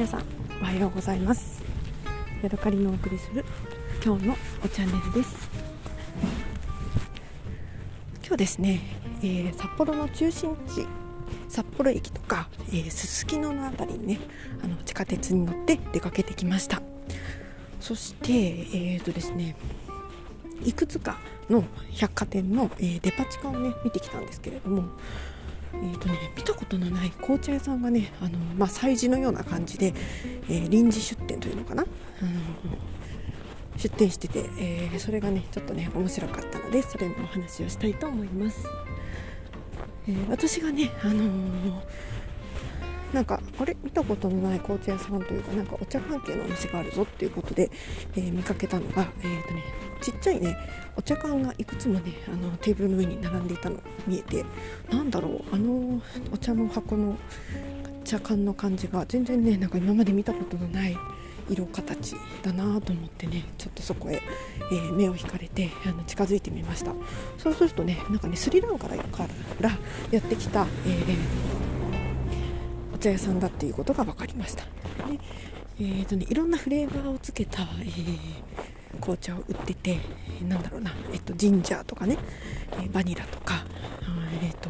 皆さんおはようございます。ヤドカリのお送りする今日のおチャンネルです。今日ですね、えー、札幌の中心地札幌駅とかすすきのの辺りにねあの地下鉄に乗って出かけてきました。そしてえーとですねいくつかの百貨店の、え、デパ地下をね見てきたんですけれどもえーとね、見たことのない紅茶屋さんがねあの、まあ、催事のような感じで、えー、臨時出店というのかな、うん、出店してて、えー、それがねちょっとね面白かったのでそれのお話をしたいと思います、えー、私がねあのなんかあれ見たことのない紅茶屋さんというかなんかお茶関係のお店があるぞっていうことで、え、見かけたのが、えーとね、ちっちゃいねお茶缶がいくつもねあのテーブルの上に並んでいたの見えてなんだろうあのお茶の箱の茶缶の感じが全然ねなんか今まで見たことのない色形だなと思ってねちょっとそこへ、えー、目を引かれてあの近づいてみました。そうするとねなんかねスリランカからやってきた、えー茶屋さんだっていうことが分かりました。で、えーとね、いろんなフレーバーをつけた、えー、紅茶を売っててなんだろうな、えっと、ジンジャーとかね、え、バニラとかえっ、と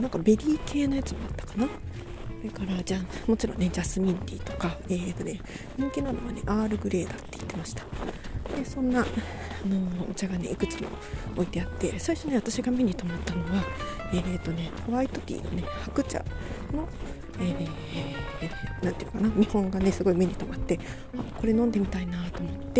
なんかベリー系のやつもあったかな。それからじゃもちろんねジャスミンティーとか、えーとね、人気なのはねアールグレーだって言ってました。でそんなあのお茶がねいくつも置いてあって最初ね私が目に留まったのはえーとね、ホワイトティーのね白茶の、えー、なんていうかな見本がねすごい目に留まってあこれ飲んでみたいな、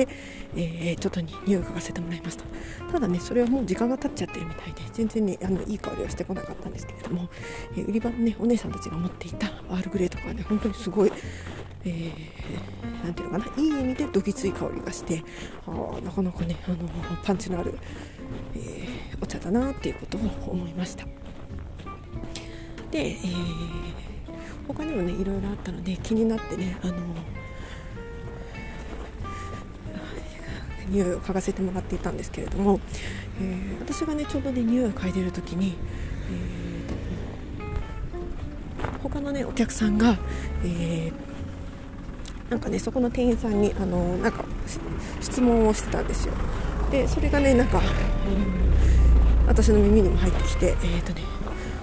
えー、ちょっとに匂い嗅がせてもらいましたただねそれはもう時間が経っちゃってるみたいで全然ねあのいい香りはしてこなかったんですけれども、えー、売り場のねお姉さんたちが持っていたアールグレーとかはね本当にすごいえー、ていうのかないい意味でどぎつい香りがしてあなかなかねあのパンチのある、えー、お茶だなっていうことを思いました。で、えー、他にもねいろいろあったので気になってねあの匂いを嗅がせてもらっていたんですけれども、えー、私がねちょうどね匂いを嗅いでる時に、えー、他のねお客さんが、えー、なんかねそこの店員さんにあのなんか質問をしてたんですよ。でそれがねなんか、うん、私の耳にも入ってきてえっ、ー、とね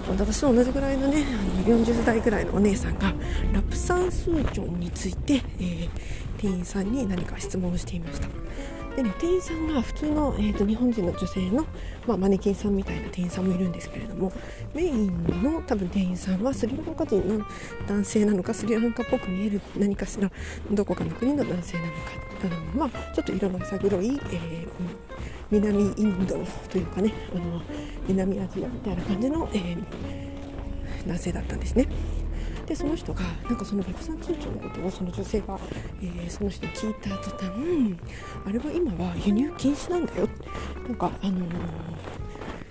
私と同じぐらいのねあの40代ぐらいのお姉さんがラプサンスーチョンについて、えー、店員さんに何か質問をしていました。でね店員さんが普通の、えーと、日本人の女性の、まあ、マネキンさんみたいな店員さんもいるんですけれどもメインの多分店員さんはスリランカ人の男性なのかスリランカっぽく見える何かしらどこかの国の男性なのかあの、まあ、ちょっと色の浅黒い、えー、南インドというかねあの南アジアみたいな感じの、えー、男性だったんですね。でその人がなんかその逆算通帳のことをその女性が、えー、その人に聞いた途端あれは今は輸入禁止なんだよ。なんかあの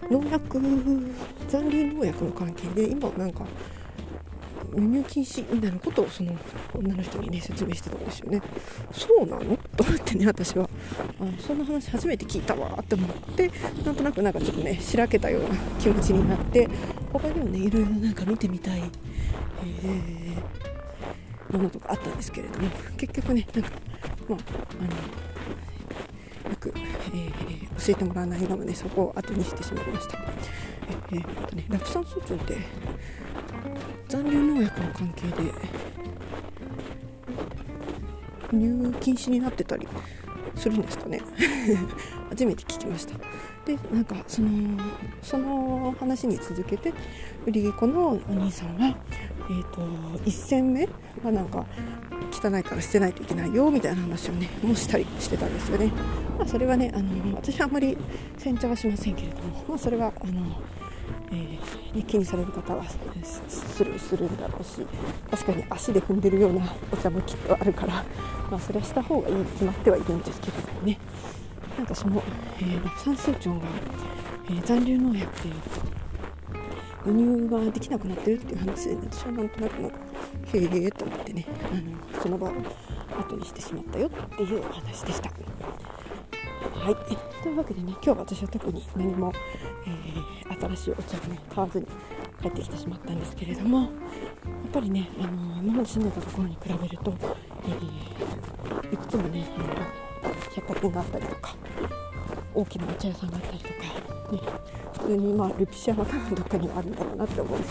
ー、農薬残留農薬の関係で今なんか輸入禁止みたいなことをその女の人にね説明してたんですよね。そうなの？と思ってね私は。あそんな話初めて聞いたわって思ってなんとなくなんかちょっとねしらけたような気持ちになって他にもねいろいろなんか見てみたい、えー、ものとかあったんですけれども結局ねなんかまああのよく、えー、教えてもらわないのでそこを後にしてしまいました。えー、えー、とね、ラプサンスーチョンって残留農薬の関係で入禁止になってたりするんですかね。初めて聞きました。でなんかそのその話に続けて売り子のお兄さんは、えーと、1戦目はなんか汚いから捨てないといけないよみたいな話をねもしたりしてたんですよね、まあ、それはねあの私はあんまり煎茶はしませんけれども、まあ、それはあのえー、気にされる方はするするんだろうし確かに足で踏んでるようなお茶もきっとあるから、まあ、それはした方がいいに決まってはいるんですけれどもねなんかその、えー、酸素腸が、えー、残留農薬で輸入ができなくなってるっていう話で、私はなんとなくなんかへえと思ってねあのその場を後にしてしまったよっていうお話でした。はい、というわけでね今日は私は特に何も、えー、新しいお茶をね買わずに帰ってきてしまったんですけれどもやっぱりね、あの今まで住んでたところに比べると、えー、いくつもね、えー、百貨店があったりとか大きなお茶屋さんがあったりとか、ね、普通にまあルピシアも多分どっかにあるんだろうなって思うし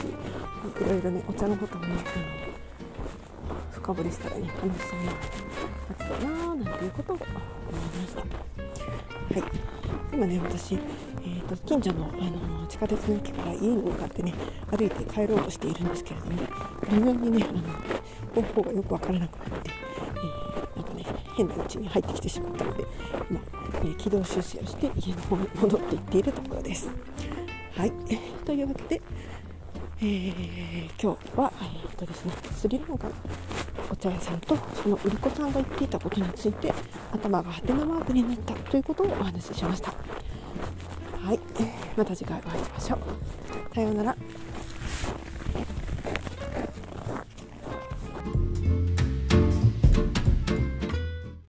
いろいろねお茶のこともねあの深掘りしたらね楽しそうなだなーなんていうことを思いました。はい今ね私、えーと、近所のあの地下鉄の駅から家に向かってね歩いて帰ろうとしているんですけれども微妙にねあの方法がよく分からなくなって、えー、なんかね変な家に入ってきてしまったので今、えー、軌道修正をして家の方に戻っていっているところです。はい、というわけで、えー、今日は、えーとですね、スリランカのお茶屋さんとその売り子さんが言っていたことについて頭がハテナマークになったということをお話ししました。はい、また次回お会いしましょう。さようなら。